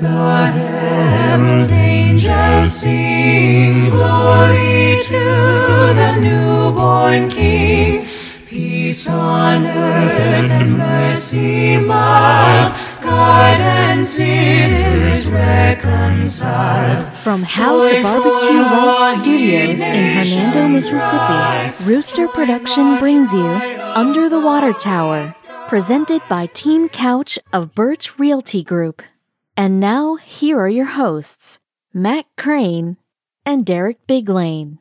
The herald angels sing, Glory to the newborn King. Peace on earth and mercy mild, God and sinners reconciled. From How to Barbecue World Studios in Hernando, Mississippi, Rooster Production brings you Under the Water Tower, presented by Team Couch of Birch Realty Group. And now, here are your hosts, Matt Crane and Derek Biglane.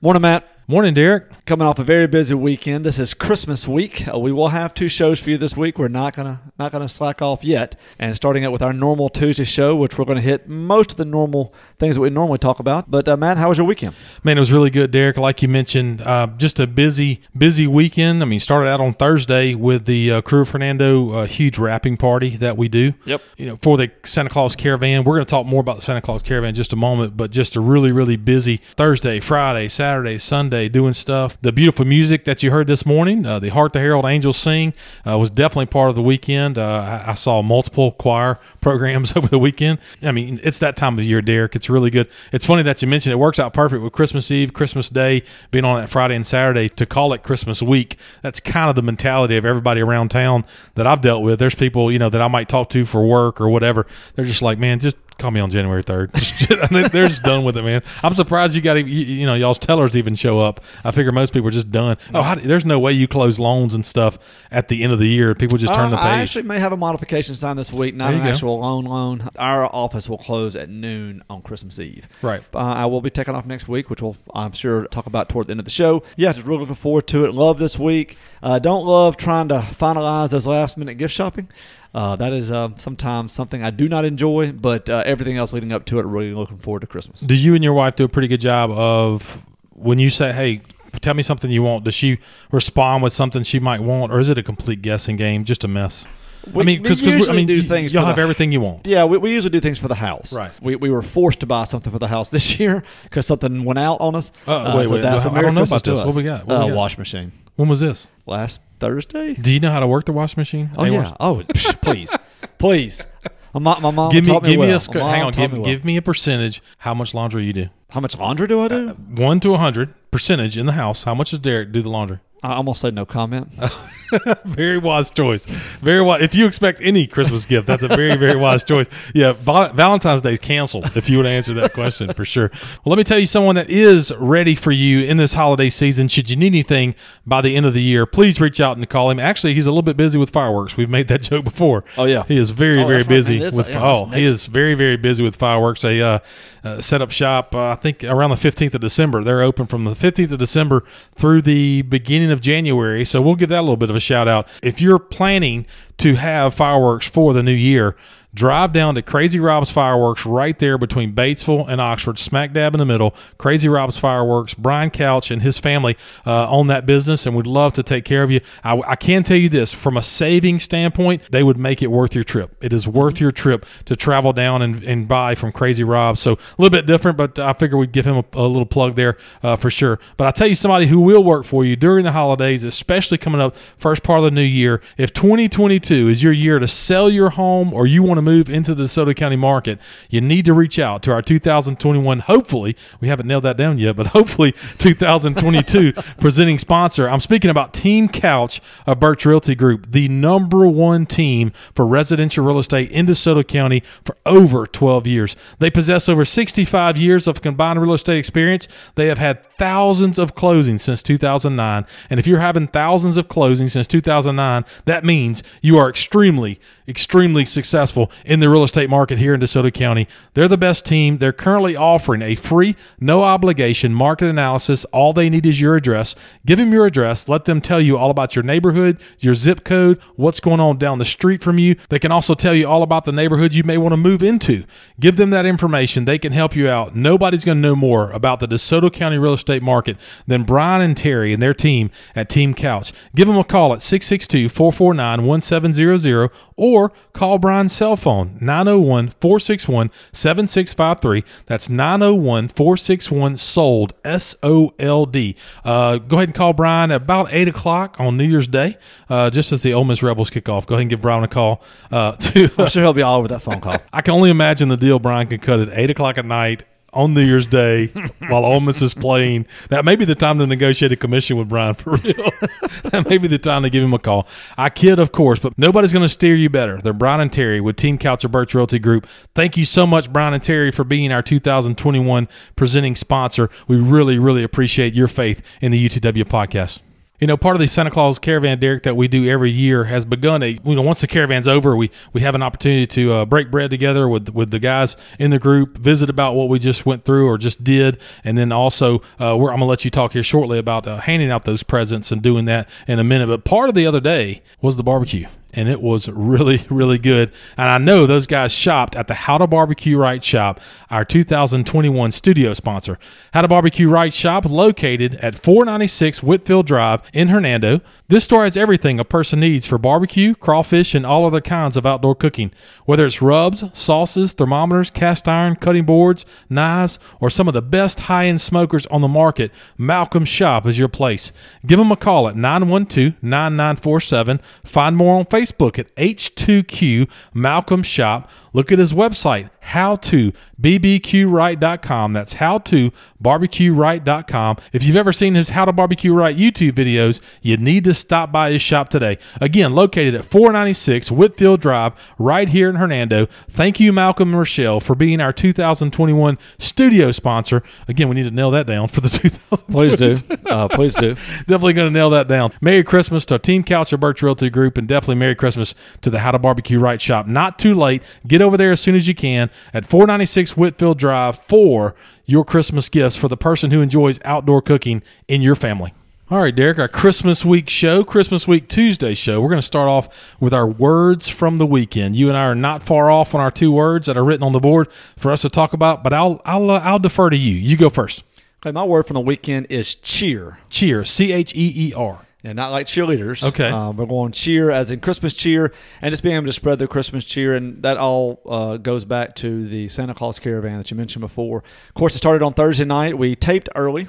Morning, Matt. Morning, Derek. Coming off a very busy weekend. This is Christmas week. Uh, we will have two shows for you this week. We're not gonna not gonna slack off yet. And starting out with our normal Tuesday show, which we're gonna hit most of the normal things that we normally talk about. But uh, Matt, how was your weekend? Man, it was really good, Derek. Like you mentioned, uh, just a busy busy weekend. I mean, started out on Thursday with the uh, Crew of Hernando uh, huge wrapping party that we do. Yep. You know, for the Santa Claus Caravan. We're going to talk more about the Santa Claus Caravan in just a moment. But just a really really busy Thursday, Friday, Saturday, Sunday doing stuff. The beautiful music that you heard this morning, uh, the Heart the Herald Angels Sing, uh, was definitely part of the weekend. Uh, I, I saw multiple choir programs over the weekend. I mean, it's that time of year, Derek. It's really good. It's funny that you mentioned it works out perfect with Christmas Eve, Christmas Day being on that Friday and Saturday to call it Christmas week. That's kind of the mentality of everybody around town that I've dealt with. There's people, you know, that I might talk to for work or whatever. They're just like, man, just call me on January 3rd. They're just done with it, man. I'm surprised you got, you, you know, y'all's tellers even show up. I figure most people are just done. Oh, how, there's no way you close loans and stuff at the end of the year. People just turn Uh, the page. I actually may have a modification signed this week, not an go. actual loan loan. Our office will close at noon on Christmas Eve. Right. Uh, I will be taking off next week, which we'll, I'm sure, talk about toward the end of the show. Yeah, just really looking forward to it. Love this week. Uh, don't love trying to finalize those last minute gift shopping. Uh, that is uh, sometimes something I do not enjoy, but uh, everything else leading up to it, really looking forward to Christmas. do you and your wife do a pretty good job of when you say, hey, tell me something you want, does she respond with something she might want, or is it a complete guessing game, just a mess? We- I mean, we because I mean, do things Y'all have the- everything you want. Yeah, we, we usually do things for the house. Right. We, we were forced to buy something for the house this year because something went out on us. Uh, wait, wait, that's I a Merry don't know about this. us. What we got? What we uh, got? Wash machine. When was this? Last Thursday. Do you know how to work the washing machine? Oh yeah. wash- Oh, psh, please, please. My, my mom Give me, taught me give me well. a sc- hang on. Give, me well. give me a percentage. How much laundry you do? How much laundry do I do? Uh, one to a hundred percentage in the house. How much does Derek do the laundry? I almost said no comment. Very wise choice. Very wise. If you expect any Christmas gift, that's a very, very wise choice. Yeah, Valentine's Day is canceled if you would answer that question for sure. Well, let me tell you someone that is ready for you in this holiday season. Should you need anything by the end of the year, please reach out and call him. Actually, he's a little bit busy with fireworks. We've made that joke before. Oh, yeah. he is very, Oh, very that's right, busy with. like- yeah, oh, he is very, very busy with fireworks. They uh, uh, set up shop. Uh, I think around the fifteenth of December. They're open from the fifteenth of December through the beginning of January. So we'll give that a little bit of a shout out. If you're planning to have fireworks for the new year. Drive down to Crazy Rob's Fireworks right there between Batesville and Oxford, smack dab in the middle. Crazy Rob's Fireworks, Brian Couch and his family uh, own that business and would love to take care of you. I, I can tell you this from a saving standpoint, they would make it worth your trip. It is worth your trip to travel down and, and buy from Crazy Rob. So a little bit different, but I figure we'd give him a, a little plug there uh, for sure. But I'll tell you somebody who will work for you during the holidays, especially coming up first part of the new year. If 2022 is your year to sell your home or you want to move into the DeSoto County market, you need to reach out to our 2021, hopefully, we haven't nailed that down yet, but hopefully 2022 presenting sponsor. I'm speaking about Team Couch of Birch Realty Group, the number one team for residential real estate in DeSoto County for over 12 years. They possess over 65 years of combined real estate experience. They have had thousands of closings since 2009. And if you're having thousands of closings since 2009, that means you are extremely, extremely successful in the real estate market here in DeSoto County. They're the best team. They're currently offering a free, no obligation market analysis. All they need is your address. Give them your address. Let them tell you all about your neighborhood, your zip code, what's going on down the street from you. They can also tell you all about the neighborhood you may want to move into. Give them that information. They can help you out. Nobody's going to know more about the DeSoto County real estate market than Brian and Terry and their team at Team Couch. Give them a call at 662 449 1700 or call Brian's cell telephone 901 461 7653. That's 901 461 SOLD, S O L D. Uh, go ahead and call Brian about 8 o'clock on New Year's Day, uh, just as the Ole Miss Rebels kick off. Go ahead and give Brian a call. Uh, to, I'm sure he'll be all over that phone call. I can only imagine the deal Brian can cut at 8 o'clock at night on New Year's Day while Ole Miss is playing. That may be the time to negotiate a commission with Brian for real. that may be the time to give him a call. I kid, of course, but nobody's going to steer you better. They're Brian and Terry with Team Couch Birch Realty Group. Thank you so much, Brian and Terry, for being our 2021 presenting sponsor. We really, really appreciate your faith in the UTW podcast. You know, part of the Santa Claus Caravan, Derek, that we do every year has begun. A you know, once the caravan's over, we we have an opportunity to uh, break bread together with with the guys in the group, visit about what we just went through or just did, and then also uh, I'm gonna let you talk here shortly about uh, handing out those presents and doing that in a minute. But part of the other day was the barbecue and it was really, really good. And I know those guys shopped at the How to Barbecue Right shop, our 2021 studio sponsor. How to Barbecue Right shop located at 496 Whitfield Drive in Hernando. This store has everything a person needs for barbecue, crawfish, and all other kinds of outdoor cooking. Whether it's rubs, sauces, thermometers, cast iron, cutting boards, knives, or some of the best high end smokers on the market, Malcolm Shop is your place. Give them a call at 912 9947. Find more on Facebook at H2Q Malcolm Shop. Look at his website, how to bbqright.com. That's how to barbecueright.com. If you've ever seen his How to Barbecue Right YouTube videos, you need to stop by his shop today. Again, located at 496 Whitfield Drive, right here in Hernando. Thank you, Malcolm and Rochelle, for being our 2021 studio sponsor. Again, we need to nail that down for the 2000. Please do. Uh, please do. definitely going to nail that down. Merry Christmas to Team Couch Birch Realty Group, and definitely Merry Christmas to the How to Barbecue Right shop. Not too late. Get over there as soon as you can at 496 Whitfield Drive for your Christmas gifts for the person who enjoys outdoor cooking in your family. All right, Derek, our Christmas week show, Christmas week Tuesday show. We're going to start off with our words from the weekend. You and I are not far off on our two words that are written on the board for us to talk about, but I'll I'll uh, I'll defer to you. You go first. Okay, my word from the weekend is cheer. Cheer, C H E E R. Yeah, not like cheerleaders. Okay. Uh, we're going cheer as in Christmas cheer and just being able to spread the Christmas cheer. And that all uh, goes back to the Santa Claus caravan that you mentioned before. Of course, it started on Thursday night. We taped early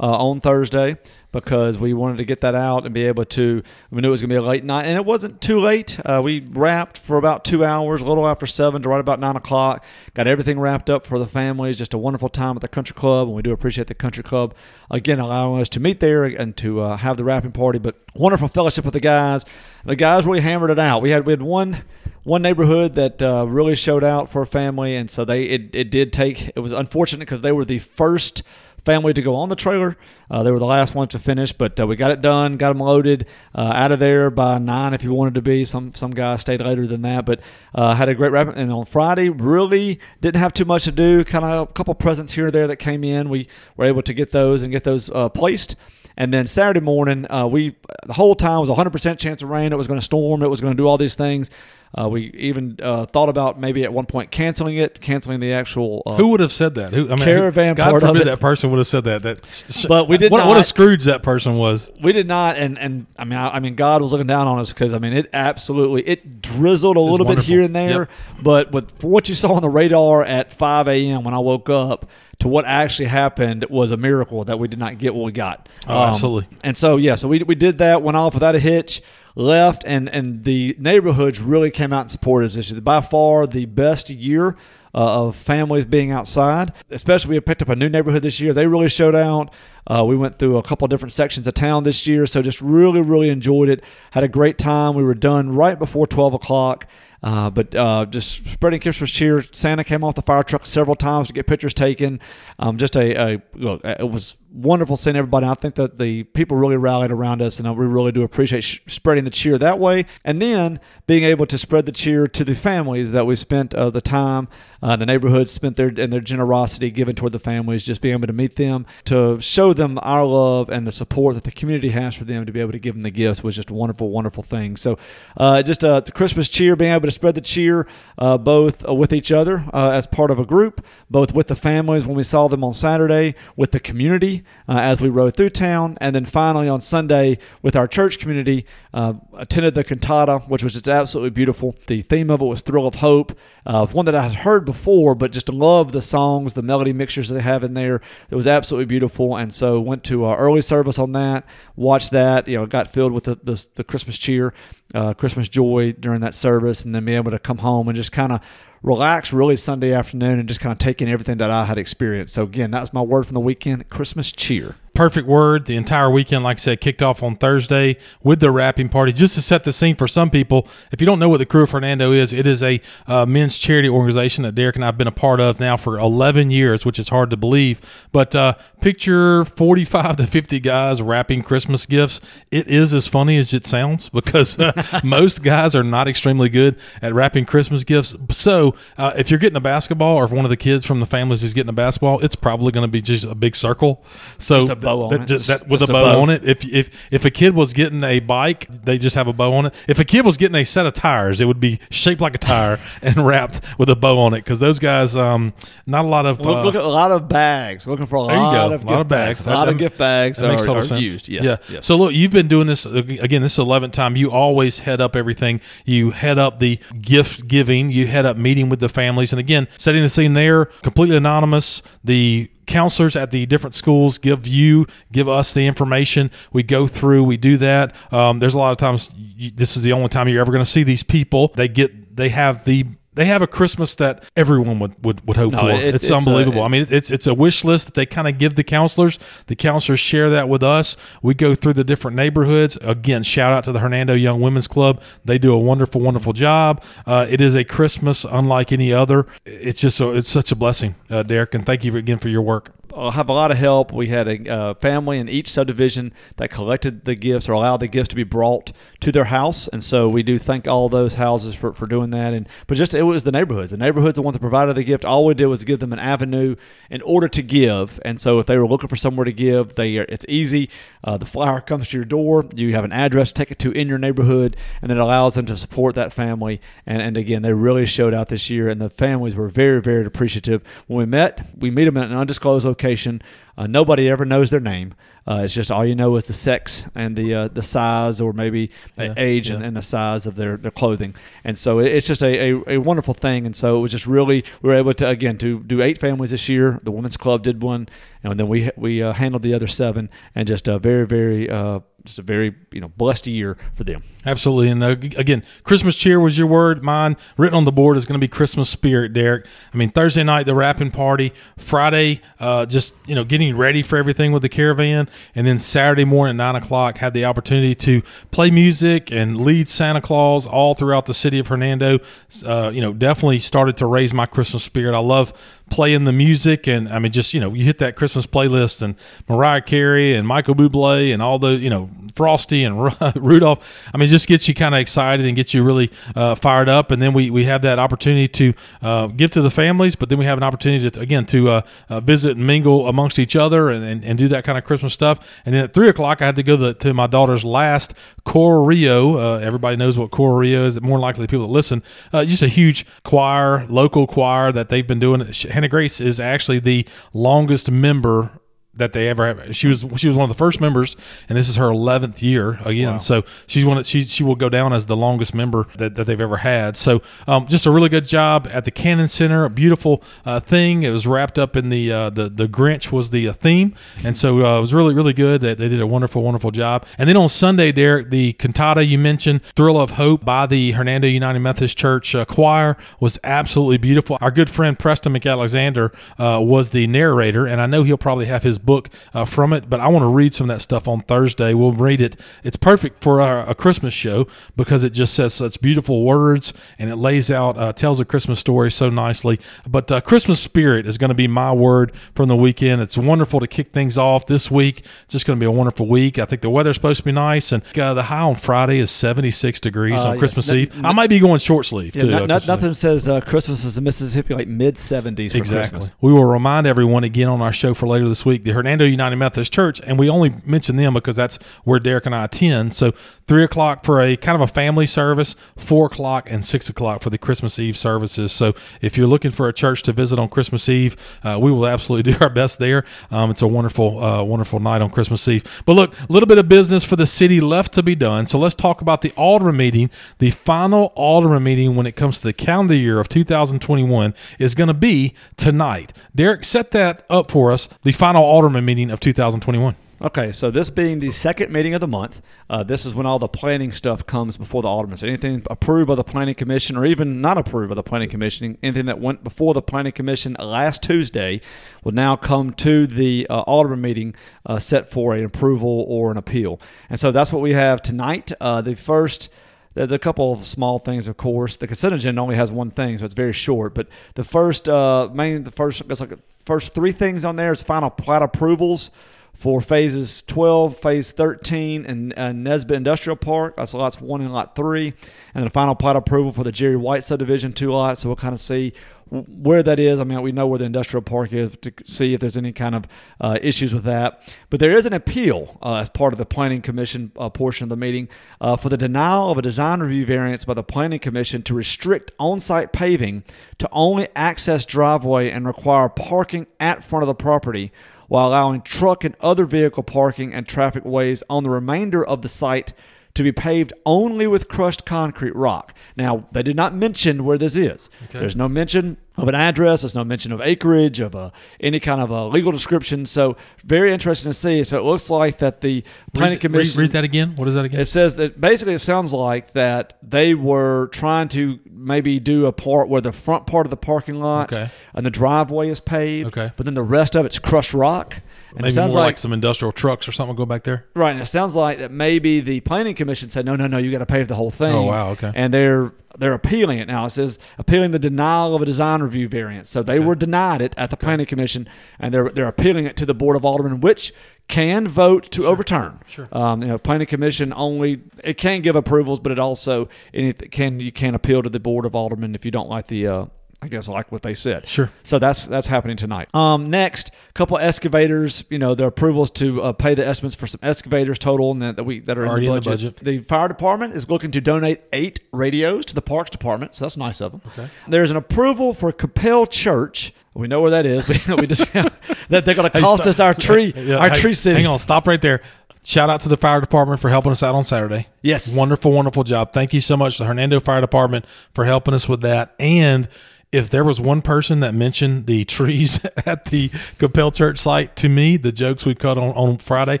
uh, on Thursday because we wanted to get that out and be able to. We knew it was going to be a late night, and it wasn't too late. Uh, we wrapped for about two hours, a little after seven to right about nine o'clock. Got everything wrapped up for the families. Just a wonderful time at the country club, and we do appreciate the country club again allowing us to meet there and to uh, have the wrapping party. But wonderful fellowship with the guys. The guys really hammered it out. We had we had one one neighborhood that uh, really showed out for a family, and so they it, it did take. It was unfortunate because they were the first family to go on the trailer. Uh, they were the last ones to finish, but uh, we got it done, got them loaded, uh, out of there by nine if you wanted to be. Some some guys stayed later than that, but uh, had a great wrap. And on Friday, really didn't have too much to do. Kind of a couple presents here or there that came in. We were able to get those and get those uh, placed. And then Saturday morning, uh, we the whole time was 100% chance of rain. It was going to storm. It was going to do all these things. Uh, we even uh, thought about maybe at one point canceling it, canceling the actual. Uh, Who would have said that? Who, I mean, Caravan who, God part of forbid it. that person would have said that. That, But we did what, What a. Scrooge that person was. We did not, and and I mean, I, I mean, God was looking down on us because I mean, it absolutely it drizzled a little bit here and there, Yep. but with for what you saw on the radar at 5 a.m. when I woke up to what actually happened was a miracle that we did not get what we got. Um, Oh, absolutely. And so yeah, so we we did that, went off without a hitch. Left and and the neighborhoods really came out and supported us this year. By far the best year uh, of families being outside. Especially, we picked up a new neighborhood this year. They really showed out. Uh, we went through a couple different sections of town this year, so just really, really enjoyed it. Had a great time. We were done right before 12 o'clock. Uh, but uh, just spreading Christmas cheer. Santa came off the fire truck several times to get pictures taken. Um, just a, a look, it was wonderful seeing everybody. I think that the people really rallied around us, and we really do appreciate sh- spreading the cheer that way. And then being able to spread the cheer to the families that we spent uh, the time, uh, the neighborhoods spent their and their generosity given toward the families, just being able to meet them, to show them our love and the support that the community has for them, to be able to give them the gifts was just a wonderful, wonderful thing. So, uh, just uh, the Christmas cheer, being able to spread the cheer uh, both uh, with each other as part of a group, both with the families when we saw them on Saturday, with the community uh, as we rode through town, and then finally on Sunday with our church community. Uh, attended the cantata, which was just absolutely beautiful. The theme of it was "Thrill of Hope," uh, one that I had heard before, but just love the songs, the melody mixtures that they have in there. It was absolutely beautiful, and so went to early service on that, watched that. You know, got filled with the the, the Christmas cheer, uh, Christmas joy during that service, and then be able to come home and just kind of relax really Sunday afternoon and just kind of take in everything that I had experienced. So again, that was my word from the weekend: Christmas cheer perfect word. The entire weekend, like I said, kicked off on Thursday with the wrapping party. Just to set the scene for some people, if you don't know what the Crew of Hernando is, it is a uh, men's charity organization that Derek and I have been a part of now for 11 years, which is hard to believe. But uh, picture 45 to 50 guys wrapping Christmas gifts. It is as funny as it sounds because uh, most guys are not extremely good at wrapping Christmas gifts. So uh, if you're getting a basketball or if one of the kids from the families is getting a basketball, it's probably going to be just a big circle. So bow on that, it. just- that- with just a bow, bow. on it. If if if a kid was getting a bike, they just have a bow on it. If a kid was getting a set of tires, it would be shaped like a tire and wrapped with a bow on it. Because those guys, um, not a lot of. Look, uh, look at a lot of bags. Looking for a lot of a lot gift of bags. A lot That- of gift bags that makes total are sense. used. Yes. Yeah. yes. So look, you've been doing this again. This is the eleventh time. You always head up everything. You head up the gift giving. You head up meeting with the families, and again, setting the scene there. Completely anonymous. The counselors at the different schools give you give us the information. We go through we do that. Um, there's a lot of times you, this is the only time you're ever going to see these people. They get they have the they have a Christmas that everyone would, would, would hope No, for. it- it's, it's a- unbelievable. I mean, it's it's a wish list that they kind of give the counselors. The counselors share that with us. We go through the different neighborhoods. Again, shout out to the Hernando Young Women's Club. They do a wonderful, wonderful job. Uh, it is a Christmas unlike any other. It's just so it's such a blessing, uh, Derek, and thank you again for your work. Uh, have a lot of help. We had a uh, family in each subdivision that collected the gifts or allowed the gifts to be brought to their house, and so we do thank all those houses for, for doing that. And but just it was the neighborhoods. The neighborhoods the ones that provided the gift. All we did was give them an avenue in order to give. And so if they were looking for somewhere to give, they it's easy. Uh, the flower comes to your door. You have an address take it to in your neighborhood, and it allows them to support that family. And and again, they really showed out this year, and the families were very very appreciative. When we met, we meet them at an undisclosed location application uh, nobody ever knows their name. Uh, it's just all you know is the sex and the uh, the size, or maybe Yeah, age and, yeah. and the size of their, their clothing. And so it- it's just a, a, a wonderful thing. And so it was just really we were able to again to do eight families this year. The women's club did one, and then we we uh, handled the other seven, and just a very very uh, just a very you know blessed year for them. Absolutely. And uh, again, Christmas cheer was your word. Mine, written on the board, is going to be Christmas spirit, Derek. I mean, Thursday night, the wrapping party. Friday, uh, just, you know, getting ready for everything with the caravan. And then Saturday morning at 9 o'clock, had the opportunity to play music and lead Santa Claus all throughout the city of Hernando. Uh, you know, definitely started to raise my Christmas spirit. I love playing the music and I mean just you know you hit that Christmas playlist and Mariah Carey and Michael Bublé and all the you know Frosty and Rudolph. I mean just gets you kind of excited and gets you really uh, fired up. And then we, we have that opportunity to uh, give to the families but then we have an opportunity to again to uh, uh, visit and mingle amongst each other and, and, and do that kind of Christmas stuff. And then at three o'clock I had to go to, to my daughter's last Cor Rio uh, everybody knows what Cor Rio is. More likely people that listen. Uh, just a huge choir local choir that they've been doing Hannah Grace is actually the longest member that they ever have. She was she was one of the first members, and this is her eleventh year again. So she's one. Of, she she will go down as the longest member that, that they've ever had. So um, just a really good job at the Cannon Center. A beautiful uh, thing. It was wrapped up in the uh, the the Grinch was the uh, theme, and so uh, it was really really good. They, they did a wonderful wonderful job. And then on Sunday, Derek, the cantata you mentioned, "Thrill of Hope" by the Hernando United Methodist Church uh, choir was absolutely beautiful. Our good friend Preston McAlexander uh, was the narrator, and I know he'll probably have his book uh, from it. But I want to read some of that stuff on Thursday. We'll read it. It's perfect for a, a Christmas show because it just says such beautiful words and it lays out, uh, tells a Christmas story so nicely. But uh, Christmas spirit is going to be my word from the weekend. It's wonderful to kick things off this week. It's just going to be a wonderful week. I think the weather's supposed to be nice, and uh, the high on Friday is 76 degrees Uh, on yes. Christmas N- Eve. I might be going short sleeve Yeah, too. no- no- Eve. nothing says uh, Christmas is in Mississippi like mid seventies Exactly. Christmas. We will remind everyone again on our show for later this week. The Hernando United Methodist Church, and we only mention them because that's where Derek and I attend. So three o'clock for a kind of a family service, four o'clock and six o'clock for the Christmas Eve services. So if you're looking for a church to visit on Christmas Eve, uh, we will absolutely do our best there. Um, it's a wonderful, uh, wonderful night on Christmas Eve. But look, a little bit of business for the city left to be done. So let's talk about the Alderman meeting. The final Alderman meeting when it comes to the calendar year of 2021 is going to be tonight. Derek, set that up for us. The final Alderman meeting of 2021. Okay, so this being the second meeting of the month, uh, this is when all the planning stuff comes before the aldermen. So anything approved by the planning commission, or even not approved by the planning commission, anything that went before the planning commission last Tuesday, will now come to the uh, alderman meeting uh, set for an approval or an appeal. And so that's what we have tonight. Uh, the first. There's a couple of small things, of course. The consent agenda only has one thing, so it's very short. But the first, uh, main, the first, it's like first three things on there is final plat approvals for phases 12, phase 13, and uh, Nesbitt Industrial Park. That's lots one and lot three. And then the final plat approval for the Jerry White subdivision, two lots. So we'll kind of see where that is. I mean, we know where the industrial park is to see if there's any kind of uh, issues with that. But there is an appeal uh, as part of the Planning Commission uh, portion of the meeting uh, for the denial of a design review variance by the Planning Commission to restrict on site paving to only access driveway and require parking at front of the property while allowing truck and other vehicle parking and traffic ways on the remainder of the site to be paved only with crushed concrete rock. Now, they did not mention where this is. Okay. There's no mention of an address. There's no mention of acreage, of a, any kind of a legal description. So, very interesting to see. So, it looks like that the planning read, commission. Read, read, that again. What is that again? It says that basically it sounds like that they were trying to maybe do a part where the front part of the parking lot okay. and the driveway is paved, okay. but then the rest of it's crushed rock. And maybe more like, like, some industrial trucks or something go back there. Right. And it sounds like that maybe the planning commission said, no, no, no, you got to pave the whole thing. Oh wow. Okay. And they're they're appealing it now. It says appealing the denial of a design review variance. So they okay. were denied it at the okay. planning commission, and they're they're appealing it to the board of aldermen, which can vote to sure. overturn. Sure. Um, you know, planning commission only it can give approvals, but it also it can you can appeal to the board of aldermen if you don't like the uh, I guess like what they said. Sure. So that's that's happening tonight. Um, next, a couple excavators. You know, the approvals to uh, pay the estimates for some excavators total, and that, that we that are Already in the, in the budget. The fire department is looking to donate eight radios to the parks department, so that's nice of them. Okay. There's an approval for Capel Church. We know where that is. We, we just that they're going to cost hey, us our tree, yeah, our hey, tree city. Hang on, stop right there. Shout out to the fire department for helping us out on Saturday. Yes. Wonderful, wonderful job. Thank you so much to the Hernando Fire Department for helping us with that. And if there was one person that mentioned the trees at the Capel Church site to me, the jokes we cut on, on Friday,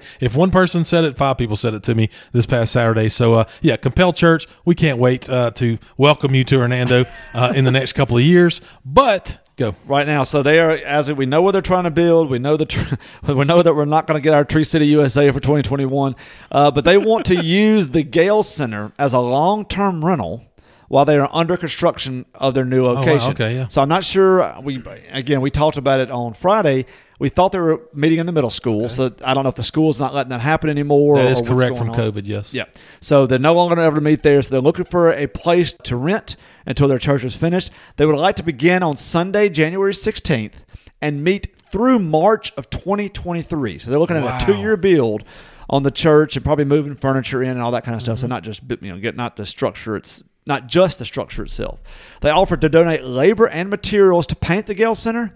if one person said it, five people said it to me this past Saturday. So, uh, yeah, Capel Church, we can't wait uh, to welcome you to Hernando uh, in the next couple of years. But Go right now. So they are as we know what they're trying to build. We know that we know that we're not going to get our Tree City USA for 2021, uh, but they want to use the Gale Center as a long term rental while they are under construction of their new location. Oh, wow. okay, yeah. So I'm not sure. We again we talked about it on Friday. We thought they were meeting in the middle school, okay. so I don't know if the school is not letting that happen anymore. That is correct from on. COVID. Yes. Yeah. So they're no longer able to meet there. So they're looking for a place to rent until their church is finished. They would like to begin on Sunday, January 16th, and meet through March of 2023. So they're looking at wow. a two-year build on the church and probably moving furniture in and all that kind of stuff. Mm-hmm. So not just you know get not the structure it's not just the structure itself. They offered to donate labor and materials to paint the Gale Center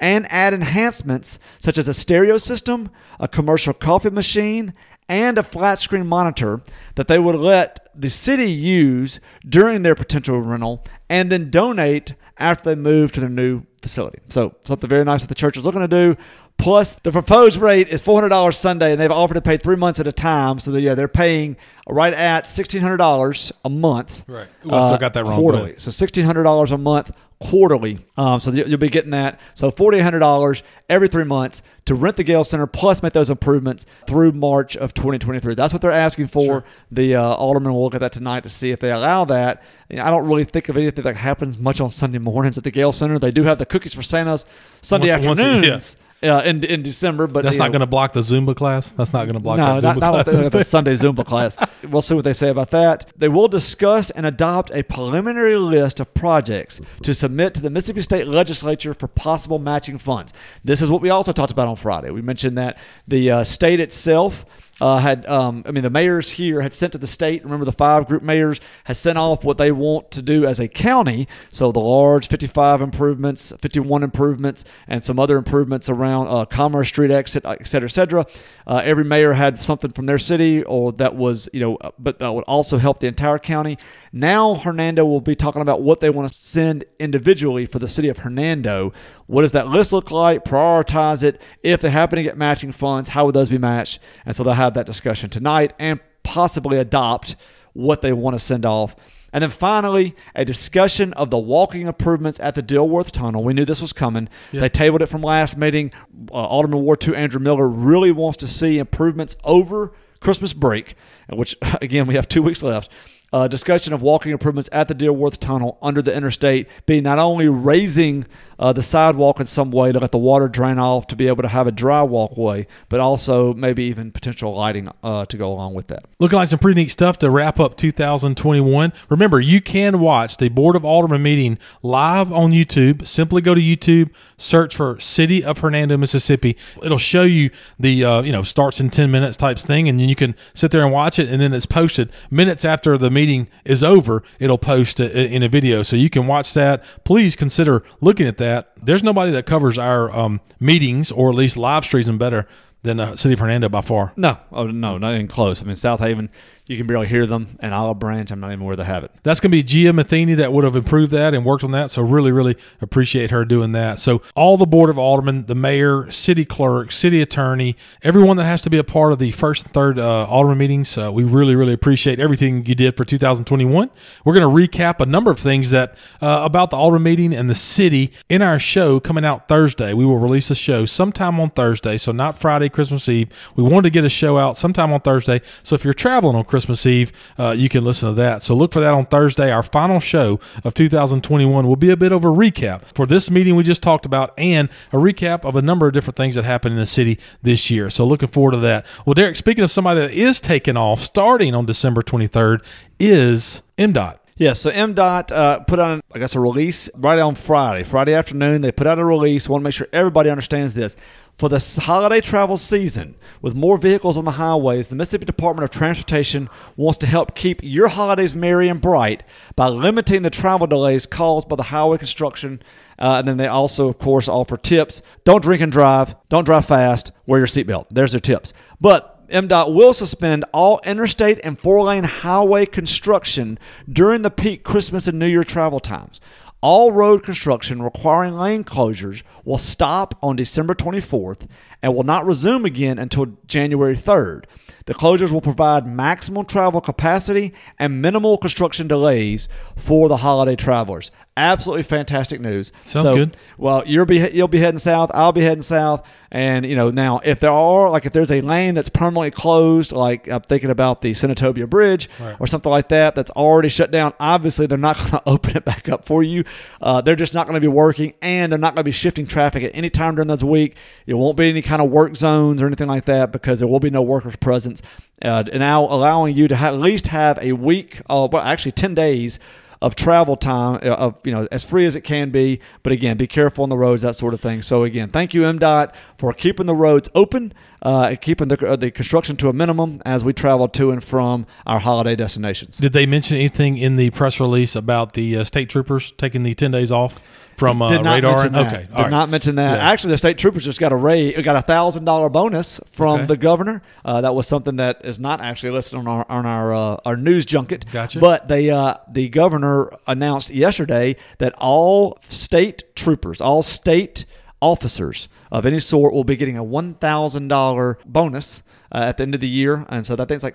and add enhancements such as a stereo system, a commercial coffee machine, and a flat screen monitor that they would let the city use during their potential rental and then donate after they move to their new facility. So, something very nice that the church is looking to do. Plus, the proposed rate is four hundred dollars Sunday, and they've offered to pay three months at a time. So, yeah, they're paying right at sixteen hundred dollars a month. Right. Ooh, I still got that wrong. Quarterly. So sixteen hundred dollars a month quarterly. Um, so you'll be getting that. So forty eight hundred dollars every three months to rent the Gale Center, plus make those improvements through March of twenty twenty three. That's what they're asking for. Sure. The uh, alderman will look at that tonight to see if they allow that. I don't really think of anything that happens much on Sunday mornings at the Gale Center. They do have the cookies for Santa's Sunday once, afternoons. Once, uh, in in December. But That's not going to block the Zumba class. That's not going to block no, that not, Zumba not class. with the, the Sunday Zumba class. We'll see what they say about that. They will discuss and adopt a preliminary list of projects to submit to the Mississippi State Legislature for possible matching funds. This is what we also talked about on Friday. We mentioned that the uh, state itself. Uh, had um, I mean the mayors here had sent to the state. Remember the five group mayors had sent off what they want to do as a county. So the large 55 improvements, 51 improvements, and some other improvements around uh, Commerce Street exit, et cetera, et cetera. Uh, every mayor had something from their city, or that was you know, but that would also help the entire county. Now Hernando will be talking about what they want to send individually for the city of Hernando. What does that list look like? Prioritize it. If they happen to get matching funds, how would those be matched? And so they'll have that discussion tonight and possibly adopt what they want to send off. And then finally, a discussion of the walking improvements at the Dilworth Tunnel. We knew this was coming. They tabled it from last meeting. Uh, Alderman Ward 2 Andrew Miller really wants to see improvements over Christmas break, which, again, we have two weeks left. Uh, discussion of walking improvements at the Dilworth Tunnel under the interstate, being not only raising uh, the sidewalk in some way to let the water drain off to be able to have a dry walkway, but also maybe even potential lighting uh, to go along with that. Looking like some pretty neat stuff to wrap up 2021. Remember, you can watch the Board of Aldermen meeting live on YouTube. Simply go to YouTube, search for City of Hernando, Mississippi. It'll show you the uh, you know starts in 10 minutes types thing, and then you can sit there and watch it. And then it's posted minutes after the meeting is over. It'll post it in a video, so you can watch that. Please consider looking at that. There's nobody that covers our um, meetings or at least live streams better than the City of Hernando by far. No, oh no, not even close. I mean, South Haven, you can barely hear them, and Olive Branch, I'm not even where they have it. That's going to be Gia Matheny that would have improved that and worked on that. So really, really appreciate her doing that. So all the board of aldermen, the mayor, city clerk, city attorney, everyone that has to be a part of the first and third uh, alderman meetings, uh, we really, really appreciate everything you did for 2021. We're going to recap a number of things that uh, about the alderman meeting and the city in our show coming out Thursday. We will release a show sometime on Thursday, so not Friday, Christmas Eve. We wanted to get a show out sometime on Thursday. So if you're traveling on Christmas Eve, uh, you can listen to that. So look for that on Thursday. Our final show of 2021 will be a bit of a recap for this meeting we just talked about and a recap of a number of different things that happened in the city this year. So looking forward to that. Well, Derek, speaking of somebody that is taking off starting on December 23rd, is MDOT. Yeah, so MDOT uh, put on, I guess, a release right on Friday. Friday afternoon, they put out a release. want to make sure everybody understands this. For the holiday travel season, with more vehicles on the highways, the Mississippi Department of Transportation wants to help keep your holidays merry and bright by limiting the travel delays caused by the highway construction. Uh, and then they also, of course, offer tips. Don't drink and drive. Don't drive fast. Wear your seatbelt. There's their tips. But MDOT will suspend all interstate and four lane highway construction during the peak Christmas and New Year travel times. All road construction requiring lane closures will stop on December 24th and will not resume again until January 3rd. The closures will provide maximum travel capacity and minimal construction delays for the holiday travelers. Absolutely fantastic news. Sounds good. Well, you'll be you'll be heading south. I'll be heading south, and you know now if there are like if there's a lane that's permanently closed, like I'm thinking about the Senatobia Bridge Right. or something like that, that's already shut down. Obviously, they're not going to open it back up for you. Uh, they're just not going to be working, and they're not going to be shifting traffic at any time during those week. There won't be any kind of work zones or anything like that because there will be no workers presence, uh, and now allowing you to at least have a week, uh, well, actually ten days of travel time uh, of you know as free as it can be. But again be careful on the roads that sort of thing. So again thank you mdot for keeping the roads open uh, keeping the, uh, the construction to a minimum as we travel to and from our holiday destinations. Did they mention anything in the press release about the uh, state troopers taking the 10 days off from uh, did not radar? mention that. Okay. Did all right. not mention that. Yeah. Actually, the state troopers just got a raise, got a thousand dollar bonus from Okay. the governor. Uh, that was something that is not actually listed on our on our uh, our news junket. Gotcha. But they uh, the governor announced yesterday that all state troopers, all state officers of any sort will be getting a one thousand dollar bonus. uh, at the end of the year, and so that thing's like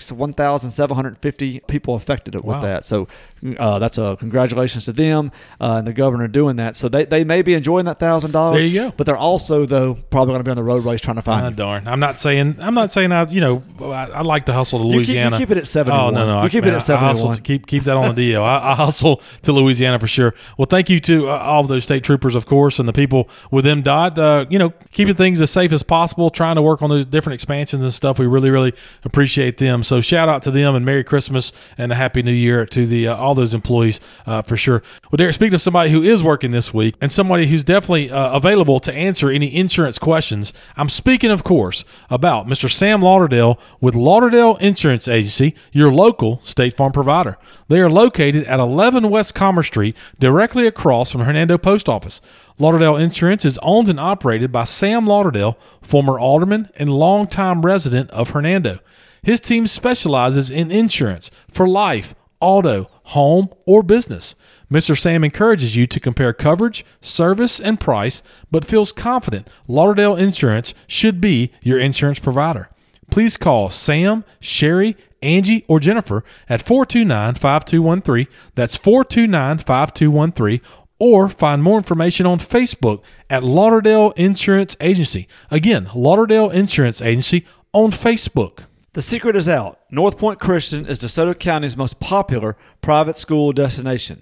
1,750 people affected with Wow. that. So uh, that's a congratulations to them uh, and the governor doing that. So they, they may be enjoying that thousand dollars. There you go. But they're also though probably going to be on the road race trying to find you. darn. I'm not saying. I'm not saying. I. You know. I, I like to hustle to You keep- you Louisiana. keep it at 71. Oh no, no. You I, keep it man, at I hustle 71. to keep keep that on the deal. I, I hustle to Louisiana for sure. Well, thank you to uh, all of those state troopers, of course, and the people with them. Dot. Uh, you know, keeping things as safe as possible, trying to work on those different expansions and stuff. We really, really appreciate them. So shout out to them and Merry Christmas and a Happy New Year to the uh, all those employees uh, for sure. Well, Derek, speaking of somebody who is working this week and somebody who's definitely uh, available to answer any insurance questions, I'm speaking, of course, about Mr. Sam Lauderdale with Lauderdale Insurance Agency, your local State Farm provider. They are located at 11 West Commerce Street, directly across from Hernando Post Office. Lauderdale Insurance is owned and operated by Sam Lauderdale, former alderman and longtime resident of Hernando. His team specializes in insurance for life, auto, home, or business. Mr. Sam encourages you to compare coverage, service, and price, but feels confident Lauderdale Insurance should be your insurance provider. Please call Sam, Sherry, Angie, or Jennifer at 429 5213. That's 429 5213. Or find more information on Facebook at Lauderdale Insurance Agency. Again, Lauderdale Insurance Agency on Facebook. The secret is out. North Point Christian is DeSoto County's most popular private school destination.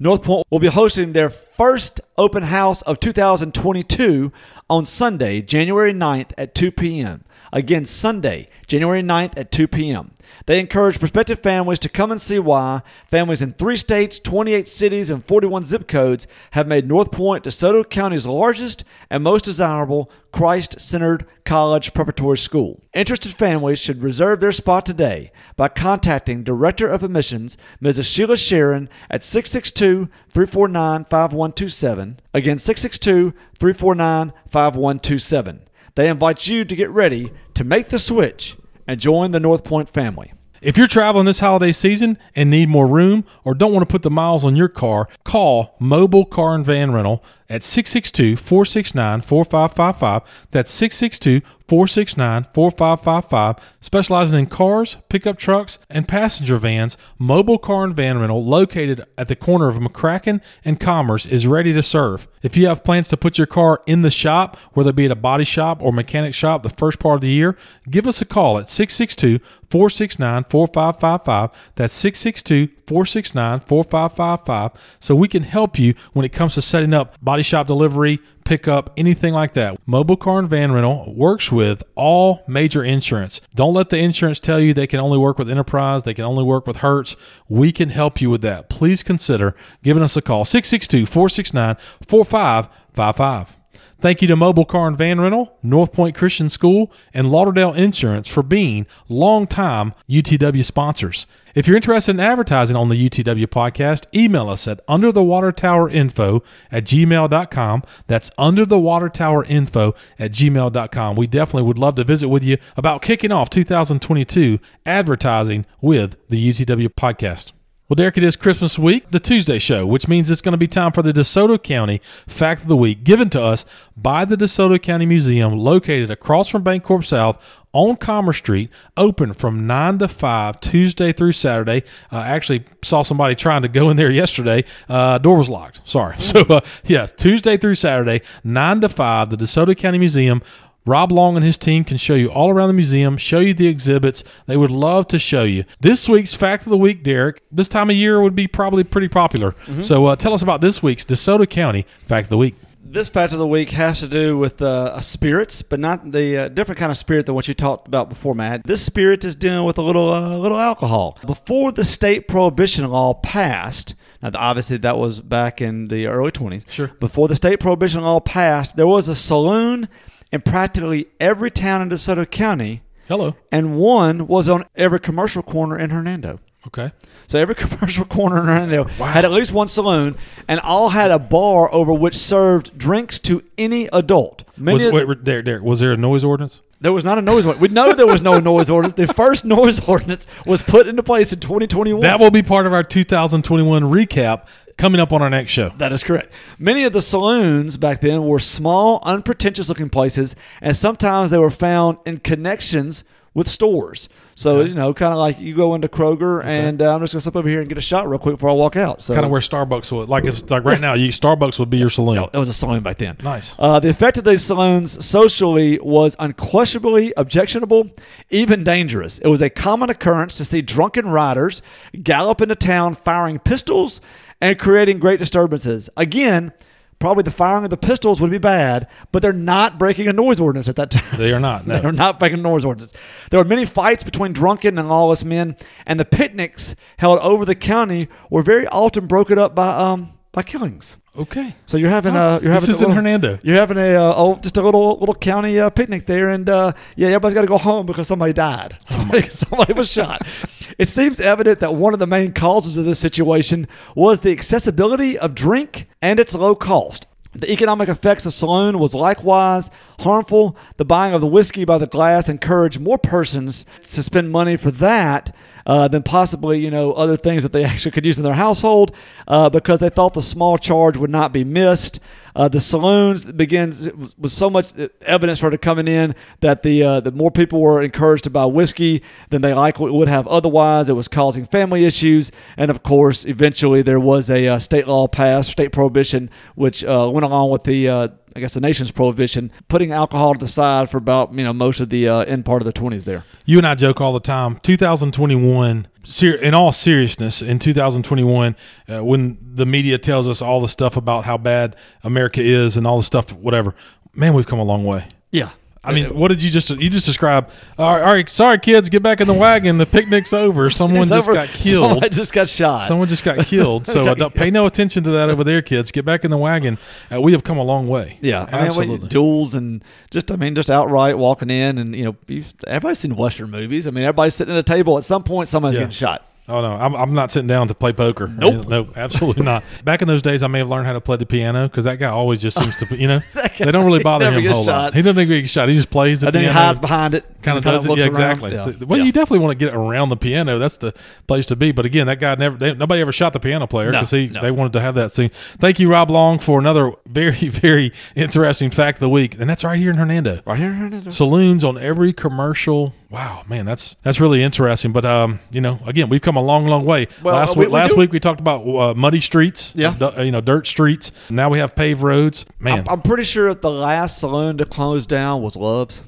North Point will be hosting their first open house of 2022 on Sunday, January 9th at 2 p.m. Again, Sunday, January 9th at 2 p.m. They encourage prospective families to come and see why families in three states, 28 cities, and 41 zip codes have made North Point DeSoto County's largest and most desirable Christ centered college preparatory school. Interested families should reserve their spot today by contacting Director of Admissions, Mrs. Sheila Sharon, at 662 349 5127. Again, 662 349 5127. They invite you to get ready to make the switch and join the North Point family. If you're traveling this holiday season and need more room or don't want to put the miles on your car, call Mobile Car and Van Rental at 662 469 4555. That's 662 469 4555. Specializing in cars, pickup trucks, and passenger vans, Mobile Car and Van Rental, located at the corner of McCracken and Commerce, is ready to serve. If you have plans to put your car in the shop, whether it be at a body shop or mechanic shop the first part of the year, give us a call at 662 469 4555. That's 662 469 4555 so we can help you when it comes to setting up body shop delivery, pickup, anything like that. Mobile Car and Van Rental works with all major insurance. Don't let the insurance tell you they can only work with Enterprise, they can only work with Hertz. We can help you with that. Please consider giving us a call 662 469 4555. Thank you to Mobile Car and Van Rental, North Point Christian School, and Lauderdale Insurance for being longtime UTW sponsors. If you're interested in advertising on the UTW podcast, email us at underthewatertowerinfo at gmail.com. That's underthewatertowerinfo at gmail.com. We definitely would love to visit with you about kicking off 2022 advertising with the UTW podcast. Well, Derek, it is Christmas week, the Tuesday show, which means it's going to be time for the DeSoto County Fact of the Week, given to us by the DeSoto County Museum, located across from Bancorp South on Commerce Street, open from 9 to 5, Tuesday through Saturday. Uh, I actually saw somebody trying to go in there yesterday. Uh, door was locked. Sorry. So, uh, yes, Tuesday through Saturday, 9 to 5, the DeSoto County Museum. Rob Long and his team can show you all around the museum, show you the exhibits. They would love to show you. This week's Fact of the Week, Derek, this time of year would be probably pretty popular. So uh, tell us about this week's DeSoto County Fact of the Week. This fact of the week has to do with uh, spirits, but not the uh, different kind of spirit than what you talked about before, Matt. This spirit is dealing with a little, uh, little alcohol. Before the state prohibition law passed, now obviously that was back in the early 20s. Sure. Before the state prohibition law passed, there was a saloon in practically every town in DeSoto County, Hello. and one was on every commercial corner in Hernando. Okay. So every commercial corner in Hernando had at least one saloon, and all had a bar over which served drinks to any adult. Many Was, wait, Derek, Derek, was there a noise ordinance? there was not a noise ordinance. We know there was no noise ordinance. The first noise ordinance was put into place in 2021. That will be part of our 2021 recap coming up on our next show. That is correct. Many of the saloons back then were small, unpretentious looking places, and sometimes they were found in connections with stores. So you know, kind of like you go into Kroger and uh, I'm just gonna step over here and get a shot real quick before I walk out. So Kind of where Starbucks would like if like right now, you Starbucks would be your saloon. it was a saloon back then. Nice. Uh, the effect of these saloons socially was unquestionably objectionable, even dangerous. It was a common occurrence to see drunken riders gallop into town firing pistols and creating great disturbances. Again, probably the firing of the pistols would be bad, but they're not breaking a noise ordinance at that time. They are not. No. They're not breaking noise ordinance. There were many fights between drunken and lawless men, and the picnics held over the county were very often broken up by um by killings. Okay. So you're having a you're having This is a in Hernando. You're having a uh, oh just a little little county uh, picnic there, and uh, yeah, everybody's got to go home because somebody died. Somebody somebody was shot. It seems evident that one of the main causes of this situation was the accessibility of drink and its low cost. The economic effects of saloon was likewise harmful. The buying of the whiskey by the glass encouraged more persons to spend money for that uh, than possibly you know other things that they actually could use in their household uh, because they thought the small charge would not be missed. Uh, the saloons began was so much evidence started coming in that the uh, the more people were encouraged to buy whiskey than they likely would have otherwise. It was causing family issues, and of course, eventually there was a uh, state law passed, state prohibition, which uh, went along with the uh, I guess the nation's prohibition, putting alcohol to the side for about you know most of the uh, end part of the twenties there. You and I joke all the time. 2021, ser- in all seriousness, in 2021, uh, when the media tells us all the stuff about how bad America is and all the stuff, whatever, man, we've come a long way. Yeah. I mean, what did you just you just describe? All right, all right, sorry, kids, get back in the wagon. The picnic's over. Someone It's just over. got killed. Someone just got shot. Someone just got killed. So uh, don't, pay no attention to that over there, kids. Get back in the wagon. Uh, we have come a long way. Yeah, I mean, absolutely. duels and just, I mean, just outright walking in and you know, you've, everybody's seen Western movies. I mean, everybody's sitting at a table. At some point, somebody's Yeah. getting shot. Oh no, I'm, I'm not sitting down to play poker. Nope. no, absolutely not. Back in those days, I may have learned how to play the piano because that guy always just seems to, you know, they don't really bother never him a gets whole lot. He doesn't get shot. He just plays the And then he piano. hides behind it. kind of does it. Yeah, exactly. Yeah. Well, Yeah. you definitely want to get around the piano. That's the place to be. But again, that guy never. They, nobody ever shot the piano player No, because he no. they wanted to have that scene. Thank you, Rob Long, for another very very interesting fact of the week, and that's right here in Hernando. Right here. right here. Saloons on every commercial. Wow, man, that's that's really interesting. But um, you know, again, we've come a long, long way. Well, last uh, we- week, we last do- week we talked about uh, muddy streets. Yeah. you know, dirt streets. Now we have paved roads. Man, I'm, I'm pretty sure the last saloon to close down was Love's.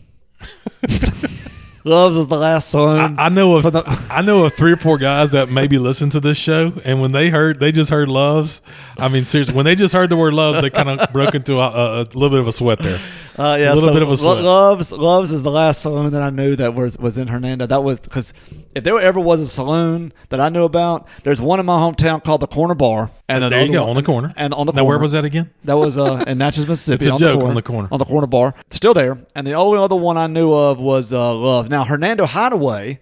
Love's was the last saloon. I know of the- I know of three or four guys that maybe listen to this show, and when they heard they just heard loves. I mean, seriously, when they just heard the word loves, they kind of broke into a, a, a little bit of a sweat there. Uh, yeah, A little so bit of a sweat. Love's Love's is the last saloon that I knew that was was in Hernando. That was because if there ever was a saloon that I knew about, there's one in my hometown called the Corner Bar, and There you go one- on the corner. And on the now, corner, where was that again? That was uh, in Natchez, Mississippi. It's a on joke, the corner, on the corner. On the corner bar, still there. And the only other one I knew of was uh, Love. Now Hernando Hideaway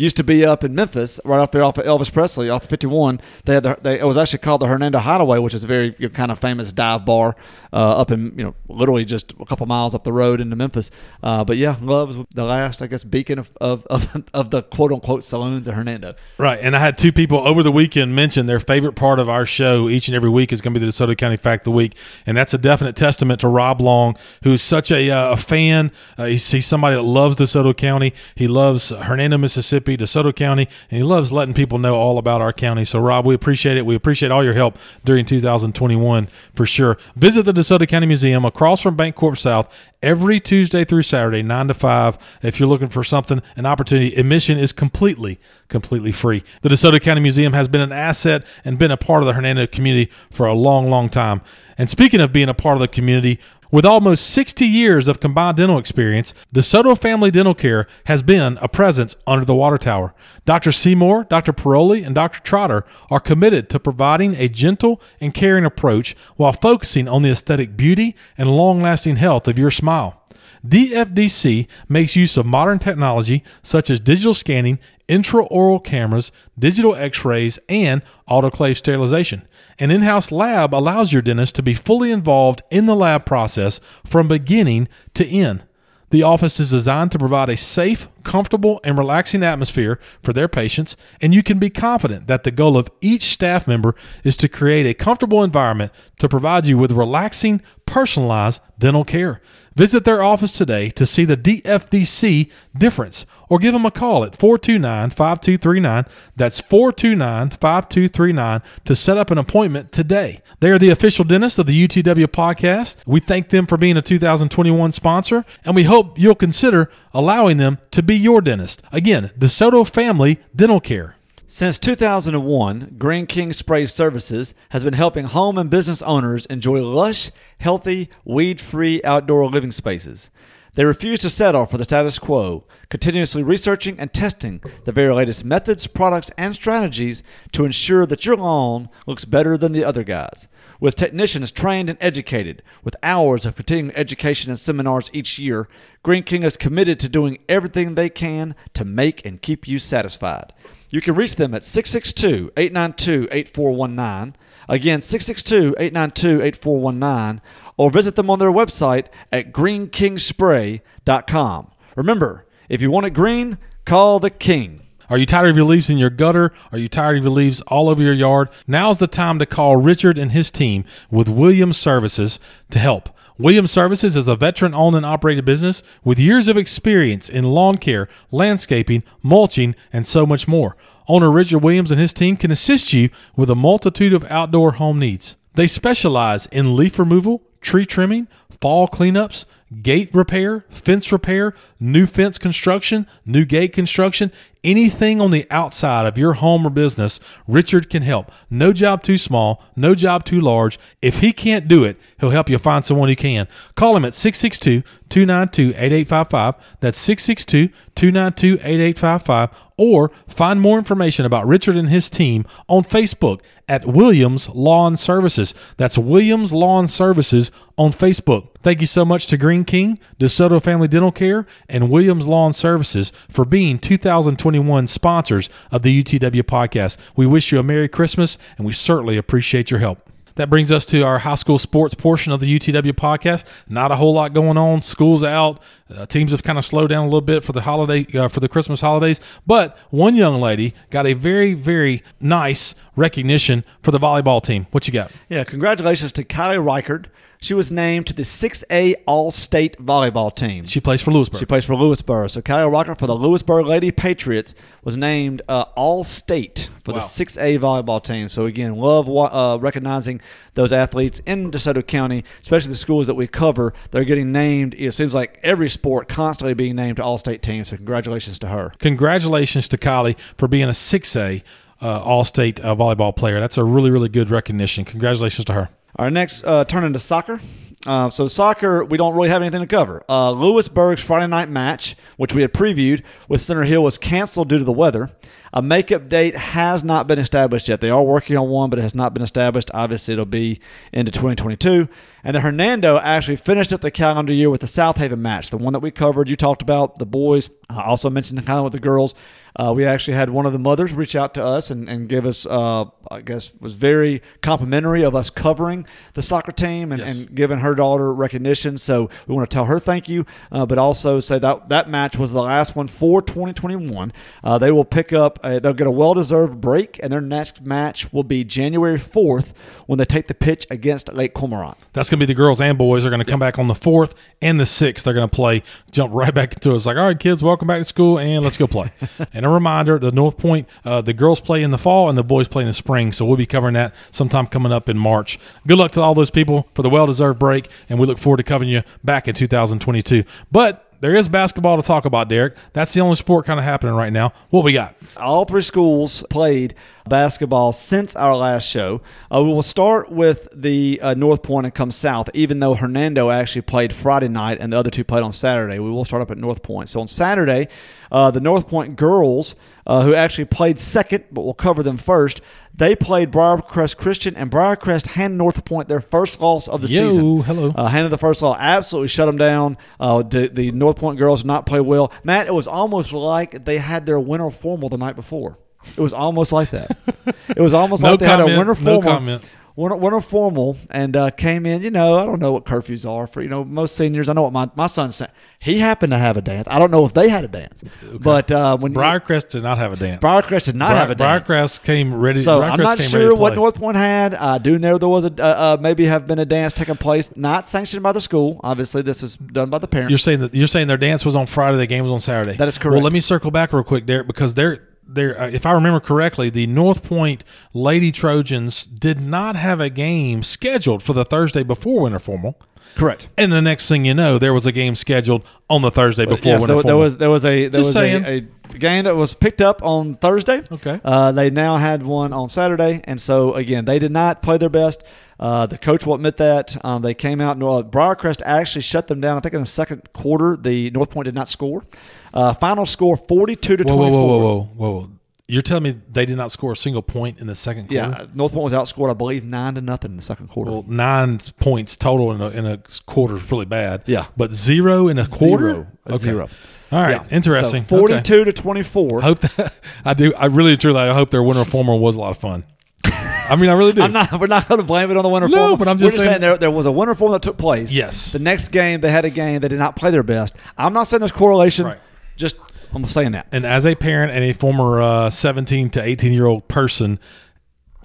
used to be up in Memphis, right off there off of Elvis Presley, off of 51. They had the, they, it was actually called the Hernando Hideaway, which is a very you know, kind of famous dive bar uh, up in you know literally just a couple miles up the road into Memphis. Uh, but yeah, Love was the last I guess beacon of of, of, of the quote unquote saloons in Hernando. Right, and I had two people over the weekend mention their favorite part of our show each and every week is going to be the DeSoto County Fact of the Week, and that's a definite testament to Rob Long, who's such a, uh, a fan. Uh, he's, he's somebody that loves DeSoto County. He loves Hernando, Mississippi, DeSoto County, and he loves letting people know all about our county. So, Rob, we appreciate it. We appreciate all your help during 2021 for sure. Visit the DeSoto County Museum across from BancorpSouth every Tuesday through Saturday, 9 to 5. If you're looking for something, an opportunity, admission is completely, completely free. The DeSoto County Museum has been an asset and been a part of the Hernando community for a long, long time. And speaking of being a part of the community, with almost 60 years of combined dental experience, DeSoto Family Dental Care has been a presence under the water tower. Dr. Seymour, Dr. Paroli, and Dr. Trotter are committed to providing a gentle and caring approach while focusing on the aesthetic beauty and long lasting health of your smile. DFDC makes use of modern technology such as digital scanning, intraoral cameras, digital x rays, and autoclave sterilization. An in house lab allows your dentist to be fully involved in the lab process from beginning to end. The office is designed to provide a safe, comfortable, and relaxing atmosphere for their patients, and you can be confident that the goal of each staff member is to create a comfortable environment to provide you with relaxing personalized dental care. Visit their office today to see the DFDC difference or give them a call at 429 5239. That's 429 5239 to set up an appointment today. They are the official dentist of the UTW podcast. We thank them for being a 2021 sponsor and we hope you'll consider allowing them to be your dentist. Again, DeSoto Family Dental Care. Since 2001, Green King Spray Services has been helping home and business owners enjoy lush, healthy, weed free outdoor living spaces. They refuse to settle for the status quo, continuously researching and testing the very latest methods, products, and strategies to ensure that your lawn looks better than the other guys. With technicians trained and educated, with hours of continuing education and seminars each year, Green King is committed to doing everything they can to make and keep you satisfied. You can reach them at 662 892 8419. Again, 662 892 8419. Or visit them on their website at greenkingspray.com. Remember, if you want it green, call the king. Are you tired of your leaves in your gutter? Are you tired of your leaves all over your yard? Now's the time to call Richard and his team with Williams Services to help. Williams Services is a veteran owned and operated business with years of experience in lawn care, landscaping, mulching, and so much more. Owner Richard Williams and his team can assist you with a multitude of outdoor home needs. They specialize in leaf removal, tree trimming, fall cleanups, gate repair, fence repair, new fence construction, new gate construction, anything on the outside of your home or business, Richard can help. No job too small, no job too large. If he can't do it, he'll help you find someone who can. Call him at 662 292 8855. That's 662 292 8855. Or find more information about Richard and his team on Facebook at Williams Lawn Services. That's Williams Lawn Services on Facebook. Thank you so much to Green King, DeSoto Family Dental Care, and Williams Lawn Services for being 2021 sponsors of the UTW podcast. We wish you a Merry Christmas and we certainly appreciate your help. That brings us to our high school sports portion of the UTW podcast. Not a whole lot going on. School's out. Uh, teams have kind of slowed down a little bit for the holiday uh, for the Christmas holidays. But one young lady got a very very nice recognition for the volleyball team. What you got? Yeah, congratulations to Kylie Reichard. She was named to the 6A All State volleyball team. She plays for Lewisburg. She plays for Lewisburg. So Kylie Reichard for the Lewisburg Lady Patriots was named uh, All State for Wow. the 6A volleyball team. So again, love uh, recognizing those athletes in DeSoto County, especially the schools that we cover. They're getting named. It seems like every sport constantly being named to All State teams. So congratulations to her. Congratulations to Kylie for being a 6A uh, All State uh, volleyball player. That's a really really good recognition. Congratulations to her. Our next uh, turn into soccer. Uh, so soccer, we don't really have anything to cover. Uh, Lewisburg's Friday night match, which we had previewed with Center Hill, was canceled due to the weather. A makeup date has not been established yet. They are working on one, but it has not been established. Obviously, it'll be into 2022. And then Hernando actually finished up the calendar year with the South Haven match, the one that we covered. You talked about the boys. I also mentioned kind of with the girls. Uh, we actually had one of the mothers reach out to us and, and give us, uh, I guess, was very complimentary of us covering the soccer team and, Yes. and giving her daughter recognition. So we want to tell her thank you, uh, but also say that that match was the last one for 2021. Uh, they will pick up, a, they'll get a well deserved break, and their next match will be January 4th when they take the pitch against Lake Cormorant. That's going to be the girls and boys are going to come back on the fourth and the sixth. They're going to play, jump right back into it. It's like, all right, kids, welcome back to school and let's go play. and a reminder: the North Point, uh, the girls play in the fall and the boys play in the spring. So we'll be covering that sometime coming up in March. Good luck to all those people for the well-deserved break, and we look forward to covering you back in 2022. But there is basketball to talk about, Derek. That's the only sport kind of happening right now. What we got? all three schools played basketball since our last show. Uh, we will start with the uh, North Point and come south, even though Hernando actually played Friday night and the other two played on Saturday. We will start up at North Point. So on Saturday, uh, the North Point girls, uh, who actually played second, but we'll cover them first, they played Briarcrest Christian, and Briarcrest handed North Point their first loss of the Yo, season. hello. Uh, handed the first loss, absolutely shut them down. Uh, the, the North Point girls did not play well. Matt, it was almost like they had their winter formal the night before. It was almost like that. It was almost No like they had a comment, winter no formal. comment. winter, winter formal and uh, came in. You know, I don't know what curfews are for you know most seniors. I know what my my son said. He happened to have a dance. I don't know if they had a dance, but uh, when Briarcrest did not have a dance. Briarcrest did not have a dance. Briarcrest came ready. So Briarcrest I'm not sure what. North Point had. I do know there was a uh, uh, maybe have been a dance taking place, not sanctioned by the school. Obviously, this was done by the parents. You're saying that you're saying their dance was on Friday, the game was on Saturday. That is correct. Well, let me circle back real quick, Derek, because they're they're uh, if I remember correctly, the North Point Lady Trojans did not have a game scheduled for the Thursday before winter formal. Correct. And the next thing you know, there was a game scheduled on the Thursday before yes, there, there was there was a there Just was saying. a, a game that was picked up on Thursday. Okay. Uh, they now had one on Saturday, and so again, they did not play their best. Uh, the coach will admit that um, they came out. and uh, Briarcrest actually shut them down. I think in the second quarter, the North Point did not score. Uh, final score forty-two to whoa, whoa, twenty-four. whoa, whoa, whoa, whoa! You're telling me they did not score a single point in the second quarter? Yeah, North Point was outscored, I believe, nine to nothing in the second quarter. Well, nine points total in a, in a quarter is really bad. Yeah. But zero in a quarter? Zero. A zero. All right. Yeah. Interesting. So Okay. Forty-two to twenty-four. I hope that I do. I really truly I hope their winter formal was a lot of fun. I mean, I really do. I'm not. We're not going to blame it on the winter No, formal. but I'm We're just saying- there, there was a winter formal that took place. Yes. The next game they had a game they did not play their best. I'm not saying there's correlation. Right. Just I'm saying that. and as a parent and a former uh, 17 to 18 year old person,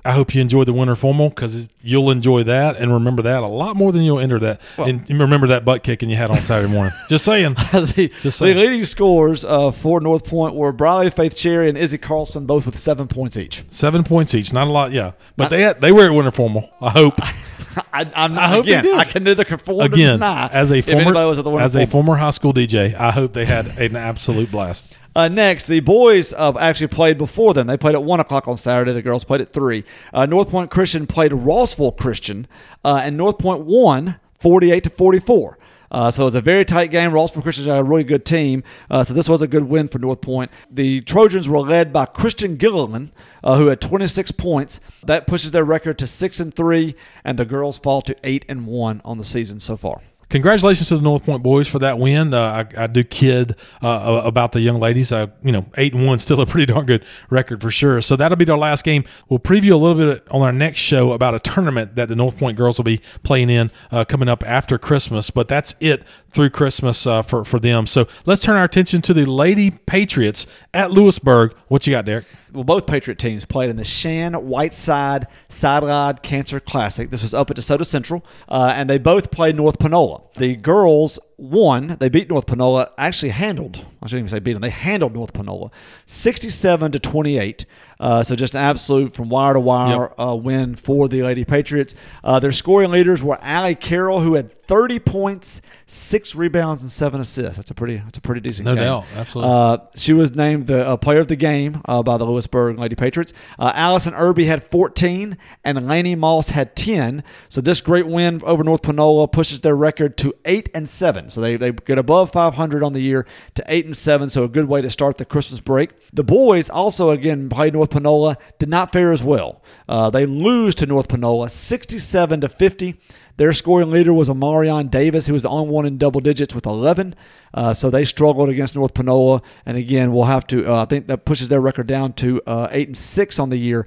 I hope you enjoy the winter formal because you'll enjoy that and remember that a lot more than you'll enter that and remember that butt kicking you had on Saturday morning. Just saying. the, Just the leading scores uh, for North Point were Briley Faith Cherry and Izzy Carlson, both with seven points each. Seven points each, not a lot, yeah. But they had, they were at winter formal. I hope. I, I'm, I hope they did. I can neither conform or Again, deny. as a former was at the winter as a former high school DJ, I hope they had an absolute blast. Uh, next, the boys uh, actually played before them. They played at 1 o'clock on Saturday. The girls played at 3. Uh, North Point Christian played Rossville Christian, uh, and North Point won 48 to 44. Uh, so it was a very tight game. Rossville Christian had a really good team. Uh, so this was a good win for North Point. The Trojans were led by Christian Gilliland, uh, who had 26 points. That pushes their record to 6 and 3, and the girls fall to 8 and 1 on the season so far. Congratulations to the North Point boys for that win. Uh, I, I do kid uh, about the young ladies. Uh, you know, eight and one, still a pretty darn good record for sure. So that'll be their last game. We'll preview a little bit on our next show about a tournament that the North Point girls will be playing in uh, coming up after Christmas. But that's it through Christmas uh, for for them. So let's turn our attention to the Lady Patriots at Lewisburg. What you got, Derek? Well, both Patriot teams played in the Shan Whiteside Sideline Cancer Classic. This was up at DeSoto Central, uh, and they both played North Panola. The girls won. They beat North Panola. Actually handled. I shouldn't even say beat them. They handled North Panola, sixty-seven to twenty-eight. Uh, so just an absolute from wire to wire Yep. uh, win for the Lady Patriots. Uh, their scoring leaders were Allie Carroll, who had thirty points, six rebounds, and seven assists. That's a pretty. That's a pretty decent. No game. doubt. Absolutely. Uh, she was named the uh, player of the game uh, by the Lewisburg Lady Patriots. Uh, Allison Irby had 14, and Laney Moss had 10. So this great win over North Panola pushes their record to eight and seven. So they, they get above 500 on the year to eight and seven. So a good way to start the Christmas break. The boys also again played North Panola. Did not fare as well. Uh, they lose to North Panola 67 to 50. Their scoring leader was Amarion Davis, who was the only one in double digits with 11. Uh, so they struggled against North Panola, and again, we'll have to. Uh, I think that pushes their record down to uh, eight and six on the year,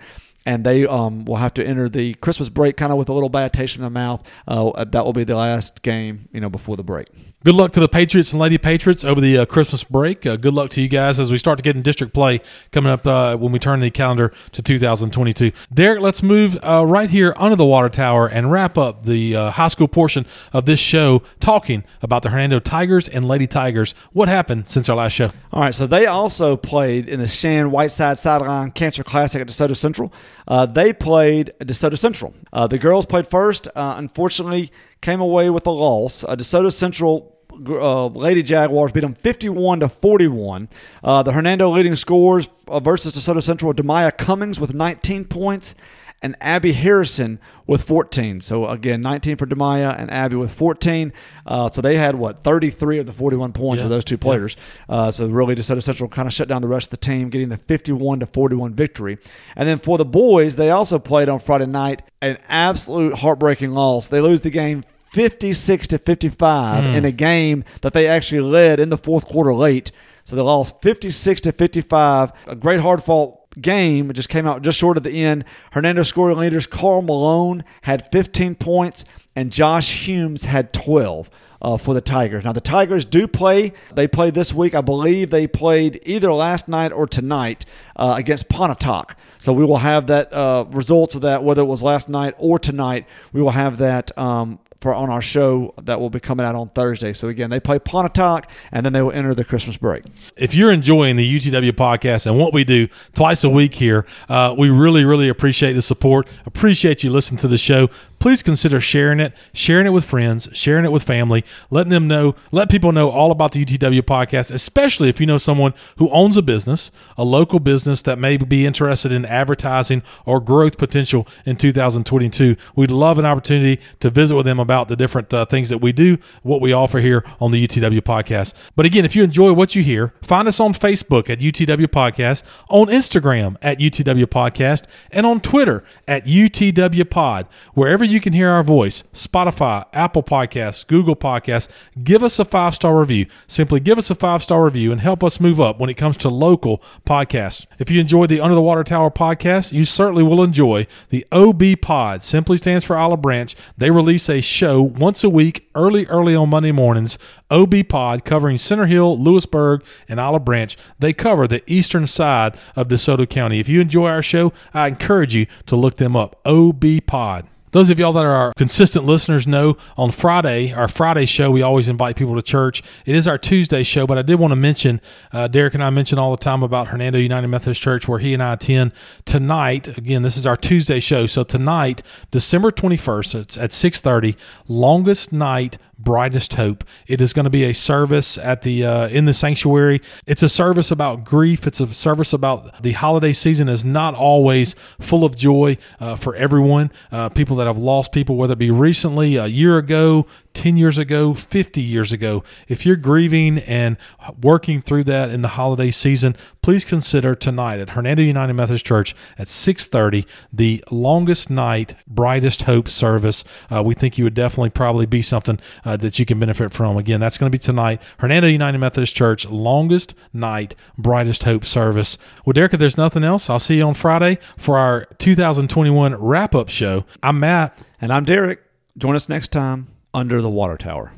and they um, will have to enter the Christmas break kind of with a little bad taste in their mouth. Uh, that will be the last game, you know, before the break. Good luck to the Patriots and Lady Patriots over the uh, Christmas break. Uh, good luck to you guys as we start to get in district play coming up uh, when we turn the calendar to 2022. Derek, let's move uh, right here under the water tower and wrap up the uh, high school portion of this show talking about the Hernando Tigers and Lady Tigers. What happened since our last show? All right, so they also played in the Shan Whiteside Sideline Cancer Classic at DeSoto Central. Uh, they played at DeSoto Central. The girls played first. Unfortunately, came away with a loss. Uh, DeSoto Central uh, Lady Jaguars beat them 51 to 41. Uh, the Hernando leading scores uh, versus DeSoto Central: Demaya Cummings with 19 points and Abby Harrison with 14. So again, 19 for Demaya and Abby with 14. Uh, so they had what 33 of the 41 points Yeah. for those two players. Uh, so really, DeSoto Central kind of shut down the rest of the team, getting the 51 to 41 victory. And then for the boys, they also played on Friday night an absolute heartbreaking loss. They lose the game. 56 to 55 in a game that they actually led in the fourth quarter late. So they lost 56 to 55. A great hard fought game. It just came out just short of the end. Hernando scoring leaders Carl Malone had 15 points and Josh Humes had 12 uh, for the Tigers. Now the Tigers do play. They played this week. I believe they played either last night or tonight uh, against Pontotoc. So we will have that uh, results of that, whether it was last night or tonight. We will have that um, for on our show that will be coming out on Thursday. So again, they play Pontotoc and then they will enter the Christmas break. If you're enjoying the UTW podcast and what we do twice a week here, uh, we really, really appreciate the support. Appreciate you listening to the show. Please consider sharing it, sharing it with friends, sharing it with family, letting them know, let people know all about the UTW podcast, especially if you know someone who owns a business, a local business that may be interested in advertising or growth potential in 2022. We'd love an opportunity to visit with them about the different uh, things that we do, what we offer here on the UTW podcast. But again, if you enjoy what you hear, find us on Facebook at UTW Podcast, on Instagram at UTW Podcast, and on Twitter at UTW Pod. Wherever you can hear our voice, Spotify, Apple Podcasts, Google Podcasts, give us a five star review. Simply give us a five star review and help us move up when it comes to local podcasts. If you enjoy the Under the Water Tower podcast, you certainly will enjoy the OB Pod. Simply stands for Olive Branch. They release a show once a week, early, early on Monday mornings. OB Pod covering Center Hill, Lewisburg, and Olive Branch. They cover the eastern side of DeSoto County. If you enjoy our show, I encourage you to look them up. OB Pod. Those of y'all that are our consistent listeners know on Friday, our Friday show, we always invite people to church. It is our Tuesday show, but I did want to mention, uh, Derek and I mention all the time about Hernando United Methodist Church, where he and I attend tonight. Again, this is our Tuesday show. So tonight, December 21st, it's at 6.30, longest night brightest hope. It is going to be a service at the uh, in the sanctuary. It's a service about grief. It's a service about the holiday season is not always full of joy uh, for everyone. Uh, people that have lost people whether it be recently a year ago 10 years ago, 50 years ago. If you're grieving and working through that in the holiday season, please consider tonight at Hernando United Methodist Church at 6:30 the longest night brightest hope service. Uh, we think you would definitely probably be something uh, that you can benefit from. Again, that's going to be tonight, Hernando United Methodist Church longest night brightest hope service. Well, Derek, if there's nothing else, I'll see you on Friday for our 2021 wrap up show. I'm Matt. And I'm Derek. Join us next time under the water tower.